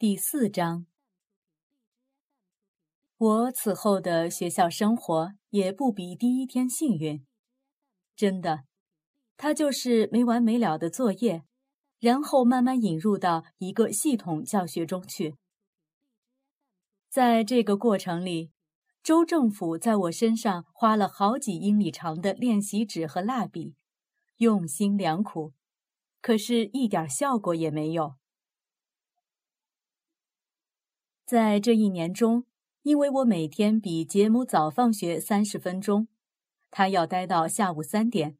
第四章，我此后的学校生活也不比第一天幸运。真的，它就是没完没了的作业，然后慢慢引入到一个系统教学中去。在这个过程里，州政府在我身上花了好几英里长的练习纸和蜡笔，用心良苦，可是一点效果也没有。在这一年中，因为我每天比杰姆早放学三十分钟，他要待到下午三点，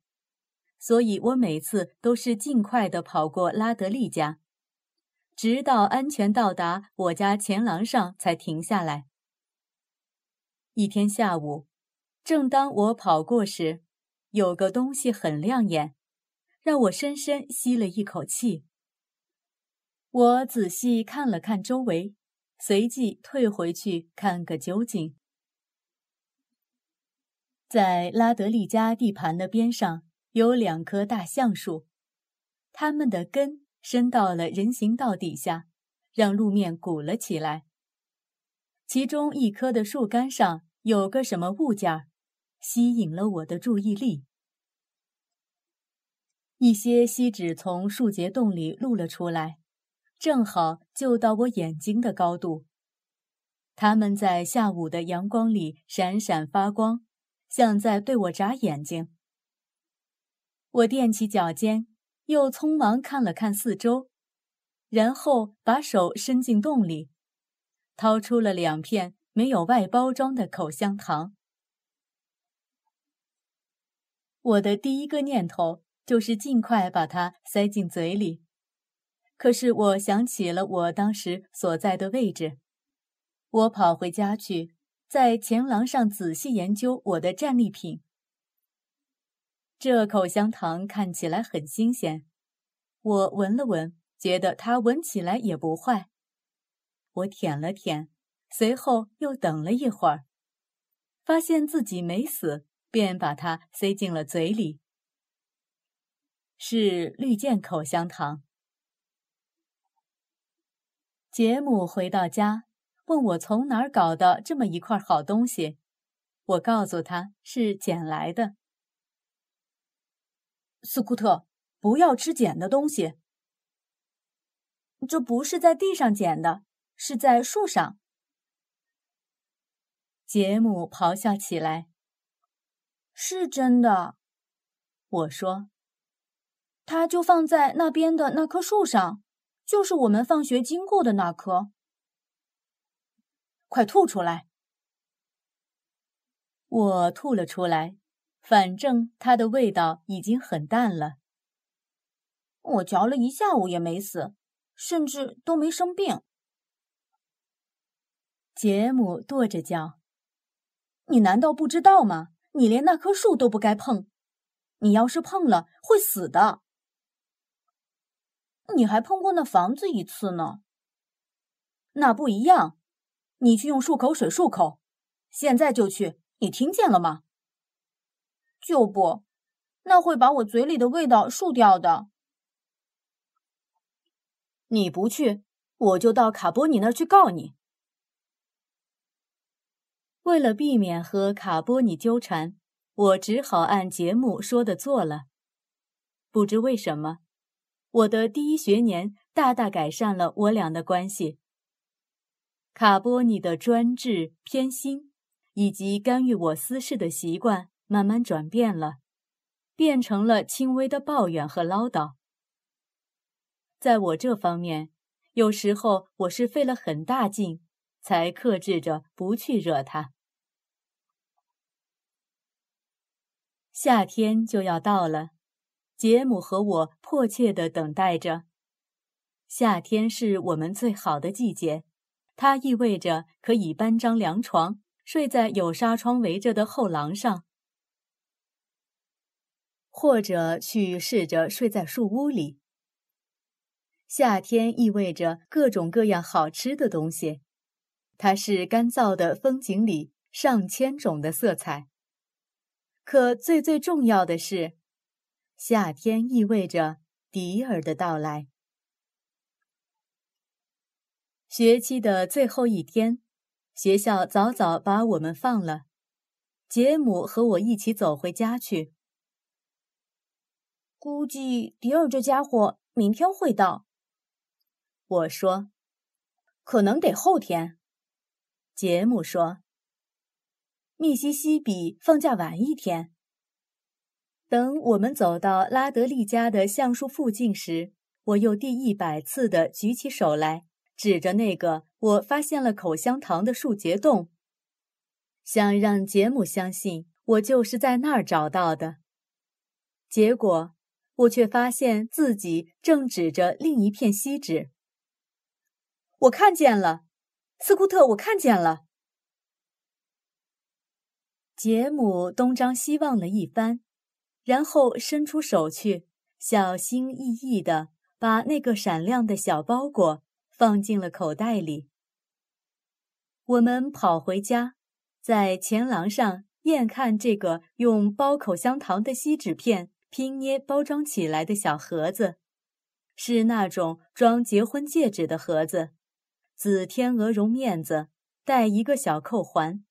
所以我每次都是尽快地跑过拉德利家，直到安全到达我家前廊上才停下来。一天下午，正当我跑过时，有个东西很亮眼，让我深深吸了一口气。我仔细看了看周围。随即退回去看个究竟。在拉德利家地盘的边上有两棵大橡树，它们的根伸到了人行道底下，让路面鼓了起来。其中一棵的树干上有个什么物件儿，吸引了我的注意力。一些锡纸从树节洞里露了出来。正好就到我眼睛的高度，它们在下午的阳光里闪闪发光，像在对我眨眼睛。我踮起脚尖，又匆忙看了看四周，然后把手伸进洞里，掏出了两片没有外包装的口香糖。我的第一个念头就是尽快把它塞进嘴里。可是我想起了我当时所在的位置，我跑回家去，在前廊上仔细研究我的战利品。这口香糖看起来很新鲜，我闻了闻，觉得它闻起来也不坏。我舔了舔，随后又等了一会儿，发现自己没死，便把它塞进了嘴里。是绿箭口香糖。杰姆回到家，问我从哪儿搞的这么一块好东西。我告诉他是捡来的。斯库特，不要吃捡的东西。这不是在地上捡的，是在树上。杰姆咆哮起来：“是真的。”我说：“它就放在那边的那棵树上。”就是我们放学经过的那棵，快吐出来！我吐了出来，反正它的味道已经很淡了。我嚼了一下午也没死，甚至都没生病。杰姆跺着脚：“你难道不知道吗？你连那棵树都不该碰，你要是碰了会死的。”你还碰过那房子一次呢，那不一样。你去用漱口水漱口，现在就去，你听见了吗？就不，那会把我嘴里的味道漱掉的。你不去，我就到卡波尼那儿去告你。为了避免和卡波尼纠缠，我只好按节目说的做了。不知为什么。我的第一学年大大改善了我俩的关系。卡波尼的专制、偏心以及干预我私事的习惯慢慢转变了，变成了轻微的抱怨和唠叨。在我这方面，有时候我是费了很大劲，才克制着不去惹他。夏天就要到了。杰姆和我迫切地等待着。夏天是我们最好的季节，它意味着可以搬张凉床，睡在有纱窗围着的后廊上，或者去试着睡在树屋里。夏天意味着各种各样好吃的东西，它是干燥的风景里上千种的色彩。可最最重要的是。夏天意味着迪尔的到来。学期的最后一天，学校早早把我们放了。杰姆和我一起走回家去。估计迪尔这家伙明天会到。我说：“可能得后天。”杰姆说：“密西西比放假晚一天。”等我们走到拉德利家的橡树附近时，我又第一百次的举起手来，指着那个我发现了口香糖的树结洞，想让杰姆相信我就是在那儿找到的。结果。我却发现自己正指着另一片锡纸。我看见了，斯库特，我看见了。杰姆东张西望了一番，然后伸出手去，小心翼翼地把那个闪亮的小包裹放进了口袋里。我们跑回家，在前廊上验看这个用包口香糖的锡纸片。拼捏包装起来的小盒子，是那种装结婚戒指的盒子，紫天鹅绒面子，带一个小扣环。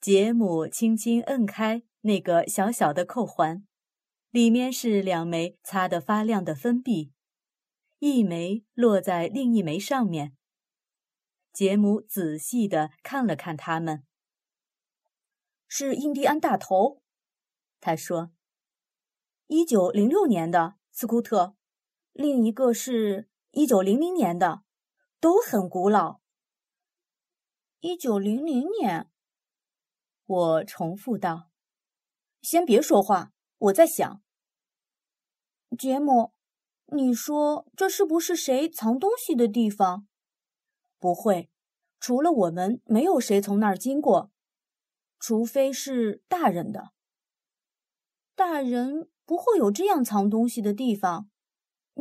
杰姆轻轻摁开那个小小的扣环，里面是两枚擦得发亮的分币，一枚落在另一枚上面。杰姆仔细地看了看它们，是印第安大头，他说。一九零六年的斯库特，另一个是一九零零年的，都很古老。一九零零年，我重复道：“先别说话，我在想。”杰姆，你说这是不是谁藏东西的地方？不会，除了我们，没有谁从那儿经过，除非是大人的。大人。不会有这样藏东西的地方，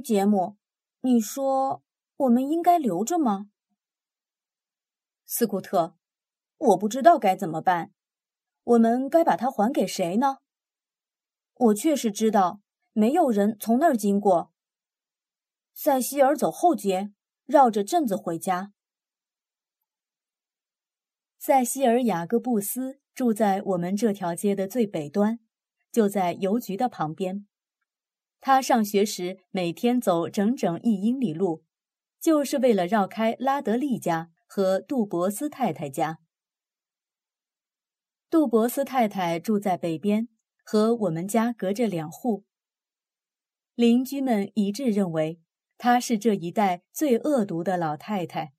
杰姆，你说我们应该留着吗？斯库特，我不知道该怎么办。我们该把它还给谁呢？我确实知道没有人从那儿经过。塞西尔走后街，绕着镇子回家。塞西尔·雅各布斯住在我们这条街的最北端。就在邮局的旁边，他上学时每天走整整一英里路，就是为了绕开拉德利家和杜博斯太太家。杜博斯太太住在北边，和我们家隔着两户。邻居们一致认为她是这一带最恶毒的老太太。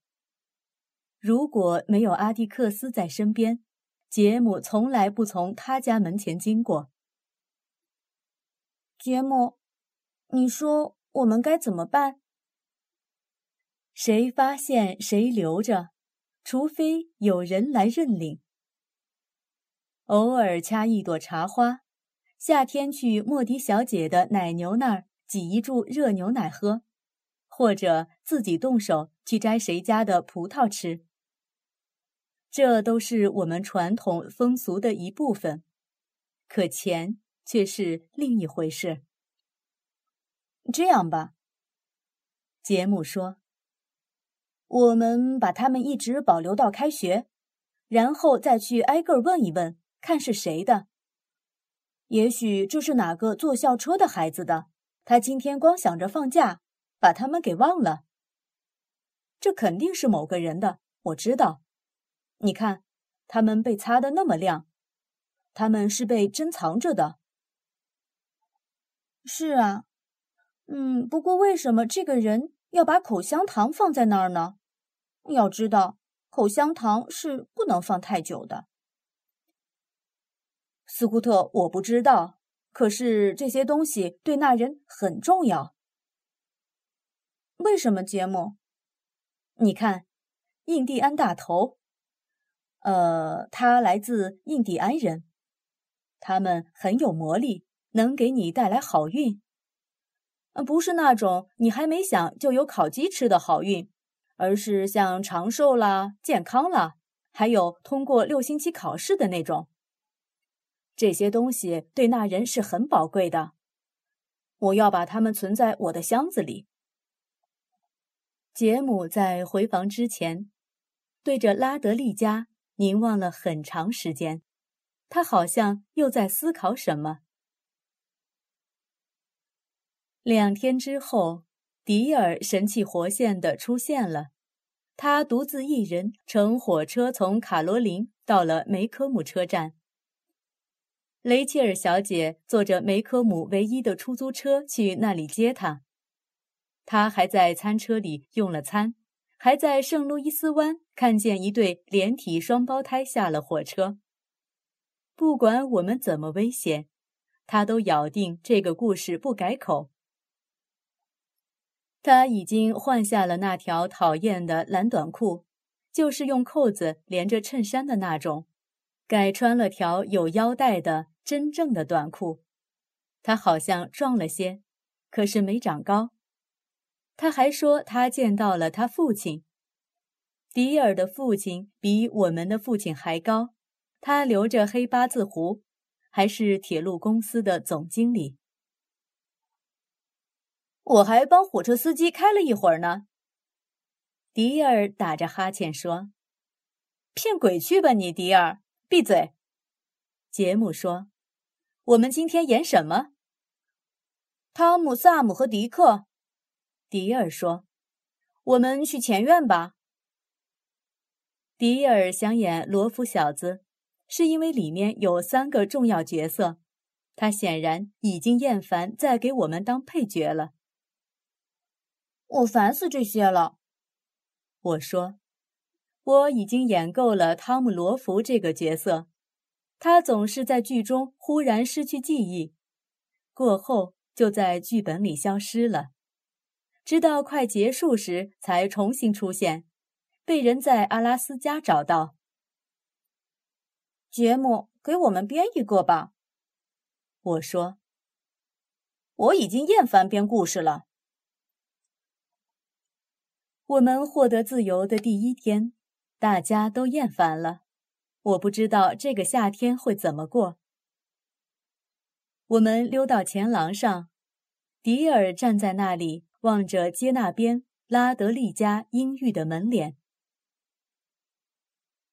如果没有阿蒂克斯在身边，杰姆从来不从他家门前经过。杰姆，你说我们该怎么办？谁发现谁留着，除非有人来认领。偶尔掐一朵茶花，夏天去莫迪小姐的奶牛那儿挤一注热牛奶喝，或者自己动手去摘谁家的葡萄吃。这都是我们传统风俗的一部分。可钱。却是另一回事。这样吧，杰姆说：“我们把他们一直保留到开学，然后再去挨个问一问，看是谁的。也许这是哪个坐校车的孩子的，他今天光想着放假，把他们给忘了。这肯定是某个人的，我知道。你看，他们被擦得那么亮，他们是被珍藏着的。”是啊，嗯，不过为什么这个人要把口香糖放在那儿呢？要知道，口香糖是不能放太久的。斯库特，我不知道，可是这些东西对那人很重要。为什么，杰姆？你看，印第安大头，呃，他来自印第安人，他们很有魔力。能给你带来好运，不是那种你还没想就有烤鸡吃的好运，而是像长寿啦、健康啦，还有通过六星期考试的那种。这些东西对那人是很宝贵的。我要把它们存在我的箱子里。杰姆在回房之前，对着拉德利家凝望了很长时间，他好像又在思考什么。两天之后，迪尔神气活现的出现了，他独自一人乘火车从卡罗琳到了梅科姆车站。雷切尔小姐坐着梅科姆唯一的出租车去那里接他。他还在餐车里用了餐，还在圣路易斯湾看见一对连体双胞胎下了火车。不管我们怎么危险，他都咬定这个故事不改口。他已经换下了那条讨厌的蓝短裤，就是用扣子连着衬衫的那种，改穿了条有腰带的真正的短裤。他好像壮了些，可是没长高。他还说，他见到了他父亲。迪尔的父亲比我们的父亲还高，他留着黑八字胡，还是铁路公司的总经理。我还帮火车司机开了一会儿呢。迪尔打着哈欠说：“骗鬼去吧你，迪尔！闭嘴。”杰姆说：“我们今天演什么？”汤姆、萨姆和迪克。迪尔说：“我们去前院吧。”迪尔想演罗夫小子，是因为里面有三个重要角色，他显然已经厌烦再给我们当配角了。我烦死这些了，我说：“我已经演够了汤姆·罗福这个角色，他总是在剧中忽然失去记忆，过后就在剧本里消失了。”直到快结束时才重新出现，被人在阿拉斯加找到。节目给我们编一个吧，我说。我已经厌烦编故事了。我们获得自由的第一天，大家都厌烦了。我不知道这个夏天会怎么过。我们溜到前廊上，迪尔站在那里。望着街那边拉德利家阴郁的门脸，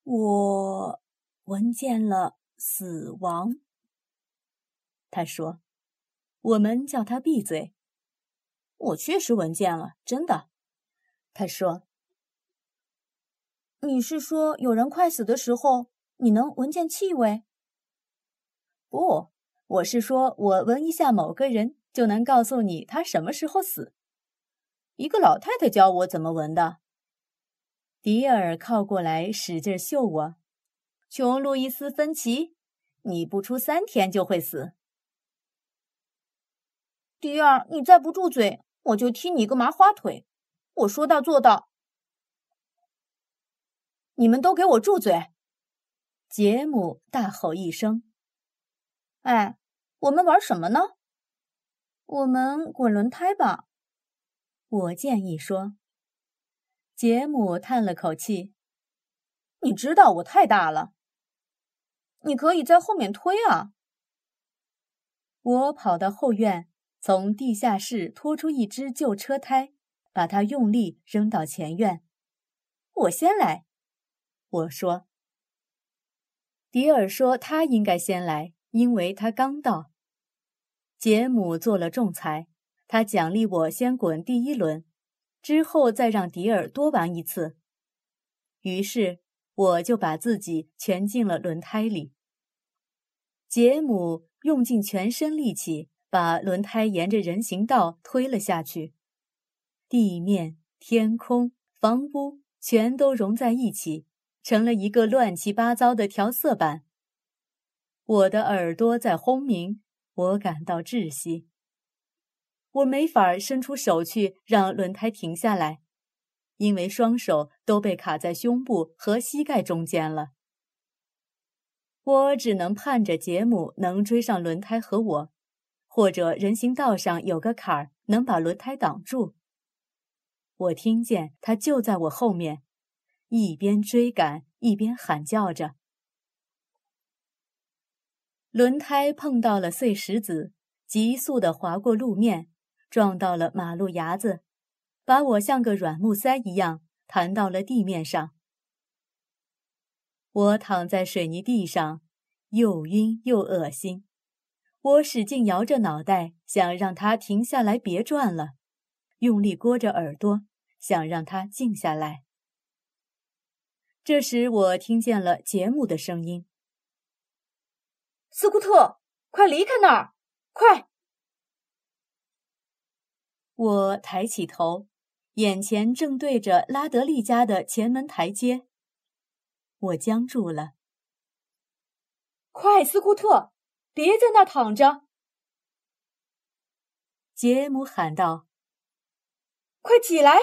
我闻见了死亡。他说：“我们叫他闭嘴。”我确实闻见了，真的。他说：“你是说有人快死的时候，你能闻见气味？”不，我是说我闻一下某个人，就能告诉你他什么时候死。一个老太太教我怎么闻的。迪尔靠过来，使劲嗅我。琼·路易斯·芬奇，你不出三天就会死。迪尔，你再不住嘴，我就踢你个麻花腿！我说到做到。你们都给我住嘴！杰姆大吼一声：“哎，我们玩什么呢？我们滚轮胎吧。”我建议说，杰姆叹了口气：“你知道我太大了，你可以在后面推啊。”我跑到后院，从地下室拖出一只旧车胎，把它用力扔到前院。我先来，我说。迪尔说他应该先来，因为他刚到。杰姆做了仲裁。他奖励我先滚第一轮，之后再让迪尔多玩一次。于是我就把自己全进了轮胎里。杰姆用尽全身力气把轮胎沿着人行道推了下去，地面、天空、房屋全都融在一起，成了一个乱七八糟的调色板。我的耳朵在轰鸣，我感到窒息。我没法伸出手去让轮胎停下来，因为双手都被卡在胸部和膝盖中间了。我只能盼着杰姆能追上轮胎和我，或者人行道上有个坎儿能把轮胎挡住。我听见他就在我后面，一边追赶一边喊叫着。轮胎碰到了碎石子，急速地滑过路面。撞到了马路牙子，把我像个软木塞一样弹到了地面上。我躺在水泥地上，又晕又恶心。我使劲摇着脑袋，想让它停下来，别转了；用力掴着耳朵，想让它静下来。这时，我听见了杰姆的声音：“斯库特，快离开那儿，快！”我抬起头，眼前正对着拉德利家的前门台阶。我僵住了。快，斯库特，别在那儿躺着！杰姆喊道：“快起来！”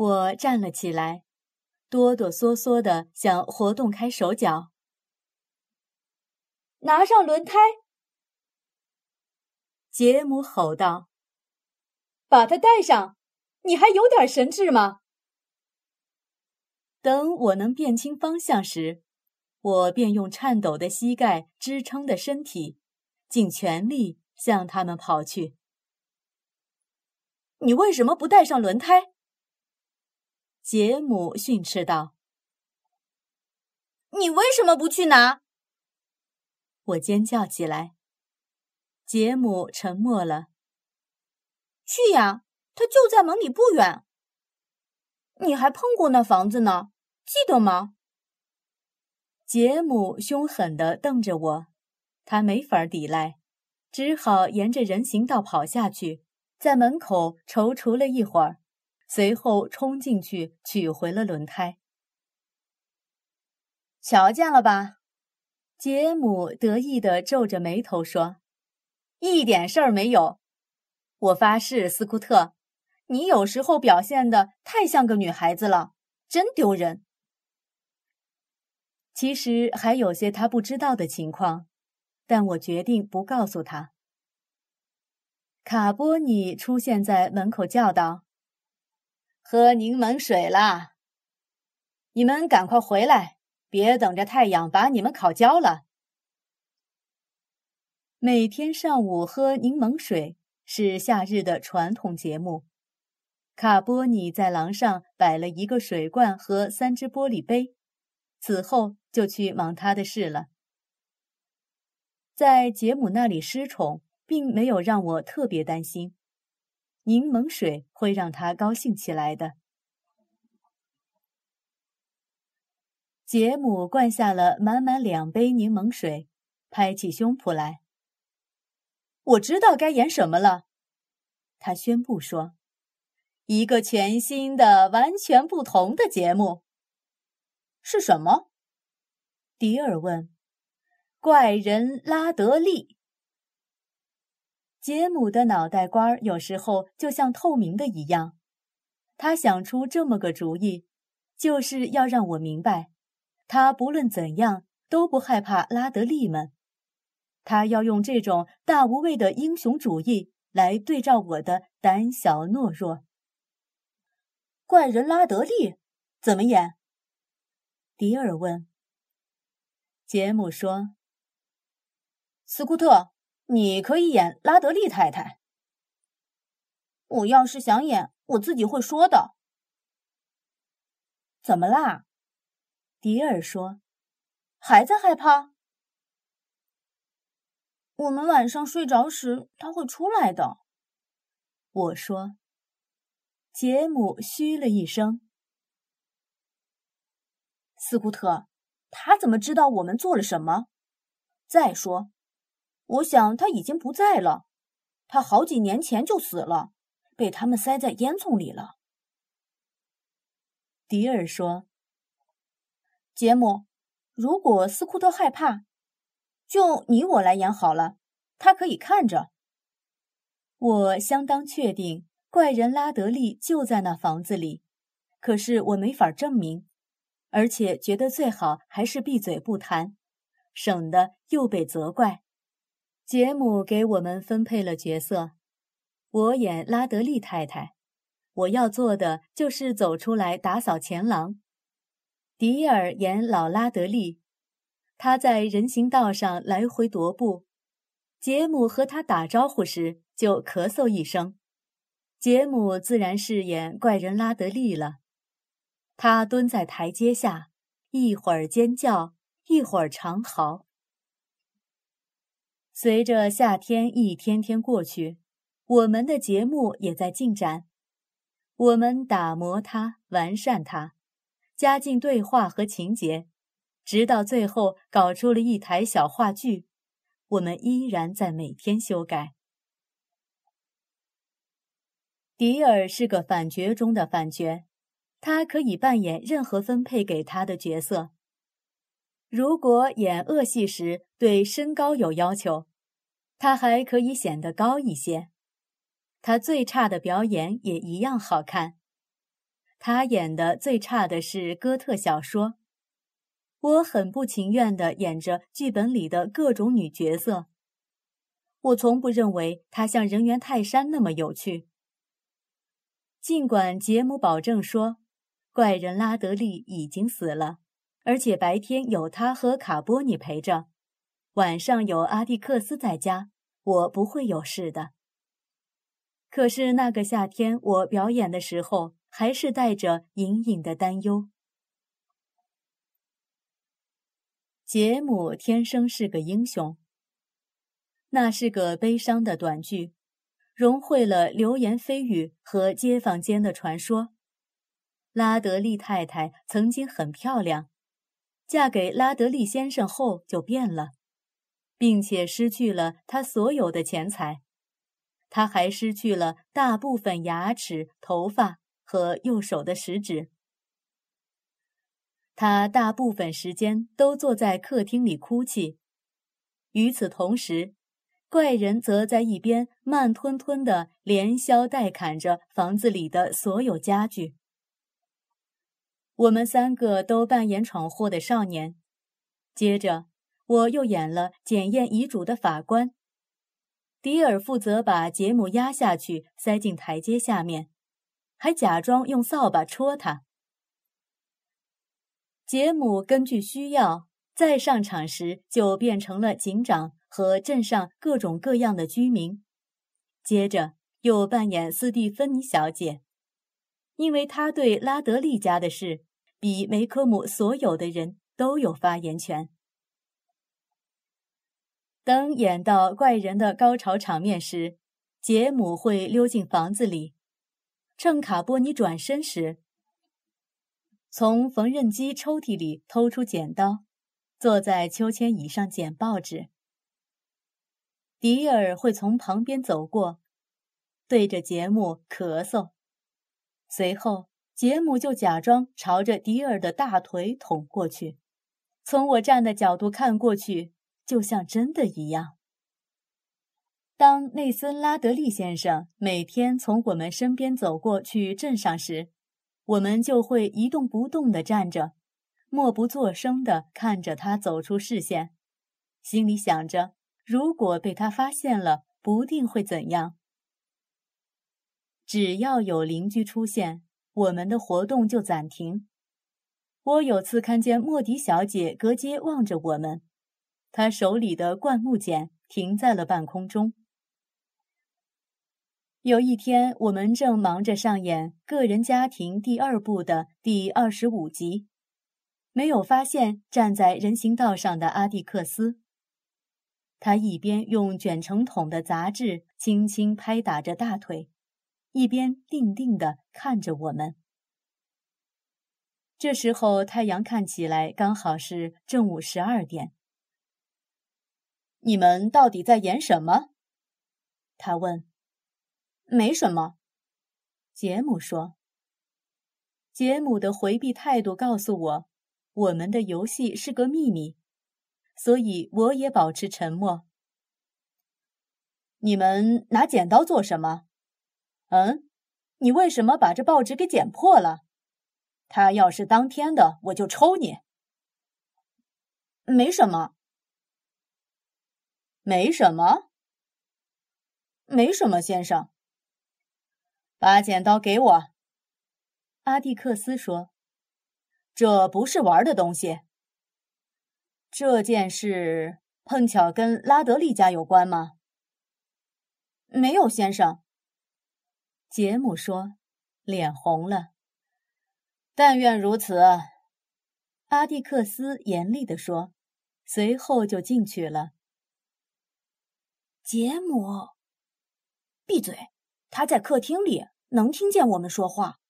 我站了起来，哆哆嗦嗦的想活动开手脚。拿上轮胎！杰姆吼道：“把它带上！你还有点神智吗？”等我能辨清方向时，我便用颤抖的膝盖支撑的身体，尽全力向他们跑去。你为什么不带上轮胎？杰姆训斥道：“你为什么不去拿？”我尖叫起来。杰姆沉默了。去呀，他就在门里不远。你还碰过那房子呢，记得吗？杰姆凶狠地瞪着我，他没法抵赖，只好沿着人行道跑下去，在门口踌躇了一会儿，随后冲进去取回了轮胎。瞧见了吧？杰姆得意地皱着眉头说。一点事儿没有，我发誓，斯库特，你有时候表现的太像个女孩子了，真丢人。其实还有些他不知道的情况，但我决定不告诉他。卡波尼出现在门口叫道：“喝柠檬水啦！你们赶快回来，别等着太阳把你们烤焦了。”每天上午喝柠檬水是夏日的传统节目。卡波尼在廊上摆了一个水罐和三只玻璃杯，此后就去忙他的事了。在杰姆那里失宠，并没有让我特别担心。柠檬水会让他高兴起来的。杰姆灌下了满满两杯柠檬水，拍起胸脯来。我知道该演什么了，他宣布说：“一个全新的、完全不同的节目。”是什么？迪尔问。“怪人拉德利。”杰姆的脑袋瓜有时候就像透明的一样。他想出这么个主意，就是要让我明白，他不论怎样都不害怕拉德利们。他要用这种大无畏的英雄主义来对照我的胆小懦弱。怪人拉德利怎么演？迪尔问。杰姆说：“斯库特，你可以演拉德利太太。我要是想演，我自己会说的。”怎么啦？迪尔说：“还在害怕？”我们晚上睡着时，他会出来的。我说。杰姆嘘了一声。斯库特，他怎么知道我们做了什么？再说，我想他已经不在了。他好几年前就死了，被他们塞在烟囱里了。迪尔说。杰姆，如果斯库特害怕。就你我来演好了，他可以看着。我相当确定怪人拉德利就在那房子里，可是我没法证明，而且觉得最好还是闭嘴不谈，省得又被责怪。杰姆给我们分配了角色，我演拉德利太太，我要做的就是走出来打扫前廊。迪尔演老拉德利。他在人行道上来回踱步，杰姆和他打招呼时就咳嗽一声，杰姆自然饰演怪人拉德利了。他蹲在台阶下，一会儿尖叫，一会儿长嚎。随着夏天一天天过去，我们的节目也在进展。我们打磨它，完善它，加进对话和情节，直到最后搞出了一台小话剧。我们依然在每天修改。迪尔是个反角中的反角，他可以扮演任何分配给他的角色。如果演恶戏时对身高有要求，他还可以显得高一些。他最差的表演也一样好看。他演的最差的是哥特小说。我很不情愿地演着剧本里的各种女角色。我从不认为他像人猿泰山那么有趣。尽管杰姆保证说，怪人拉德利已经死了，而且白天有他和卡波尼陪着，晚上有阿蒂克斯在家，我不会有事的。可是那个夏天，我表演的时候还是带着隐隐的担忧。杰姆天生是个英雄。那是个悲伤的短剧，融汇了流言蜚语和街坊间的传说。拉德利太太曾经很漂亮，嫁给拉德利先生后就变了，并且失去了他所有的钱财。他还失去了大部分牙齿、头发和右手的食指。他大部分时间都坐在客厅里哭泣。与此同时，怪人则在一边慢吞吞地连削带砍着房子里的所有家具。我们三个都扮演闯祸的少年。接着，我又演了检验遗嘱的法官。迪尔负责把杰姆压下去，塞进台阶下面，还假装用扫把戳他。杰姆根据需要，再上场时就变成了警长和镇上各种各样的居民。接着又扮演斯蒂芬妮小姐，因为她对拉德利家的事比梅科姆所有的人都有发言权。等演到怪人的高潮场面时，杰姆会溜进房子里，趁卡波尼转身时，从缝纫机抽屉里偷出剪刀，坐在秋千椅上剪报纸。迪尔会从旁边走过，对着杰姆咳嗽，随后杰姆就假装朝着迪尔的大腿捅过去。从我站的角度看过去。就像真的一样。当内森·拉德利先生每天从我们身边走过去镇上时，我们就会一动不动地站着，默不作声地看着他走出视线，心里想着：如果被他发现了，不定会怎样。只要有邻居出现，我们的活动就暂停。我有次看见莫迪小姐隔街望着我们。她手里的灌木剪停在了半空中。有一天，我们正忙着上演《个人家庭》第二部的第二十五集，没有发现站在人行道上的阿蒂克斯。他一边用卷成筒的杂志轻轻拍打着大腿，一边定定地看着我们。这时候，太阳看起来刚好是正午十二点。你们到底在演什么？他问。没什么，杰姆说。杰姆的回避态度告诉我，我们的游戏是个秘密，所以我也保持沉默。你们拿剪刀做什么？嗯，你为什么把这报纸给剪破了？他要是当天的，我就抽你。没什么。没什么，没什么，先生。把剪刀给我。阿蒂克斯说：“这不是玩的东西。这件事碰巧跟拉德利家有关吗？”没有，先生。杰姆说，脸红了。但愿如此，阿蒂克斯严厉地说，随后就进去了。杰姆，闭嘴！他在客厅里，能听见我们说话。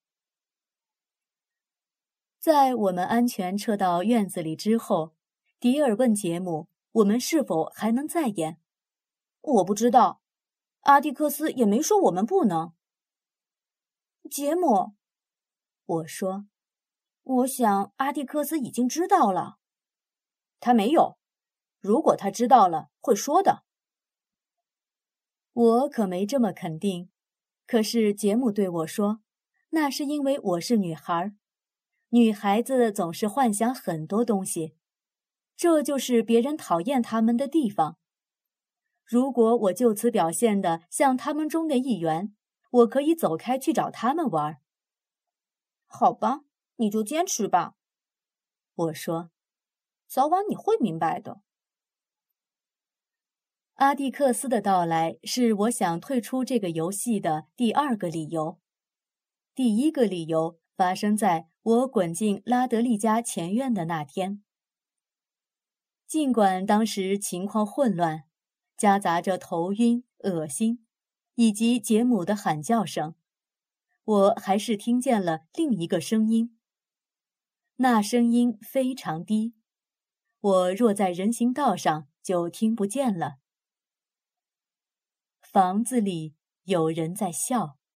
在我们安全撤到院子里之后，迪尔问杰姆：“我们是否还能再演？”我不知道，阿蒂克斯也没说我们不能。杰姆，我说。我想阿蒂克斯已经知道了，他没有。如果他知道了，会说的。我可没这么肯定。可是杰姆对我说：“那是因为我是女孩，女孩子总是幻想很多东西，这就是别人讨厌他们的地方。如果我就此表现的像他们中的一员，我可以走开去找他们玩。”好吧。你就坚持吧，我说，早晚你会明白的。阿蒂克斯的到来是我想退出这个游戏的第二个理由。第一个理由发生在我滚进拉德利家前院的那天。尽管当时情况混乱，夹杂着头晕、恶心，以及杰姆的喊叫声，我还是听见了另一个声音。那声音非常低，我若在人行道上就听不见了。房子里有人在笑。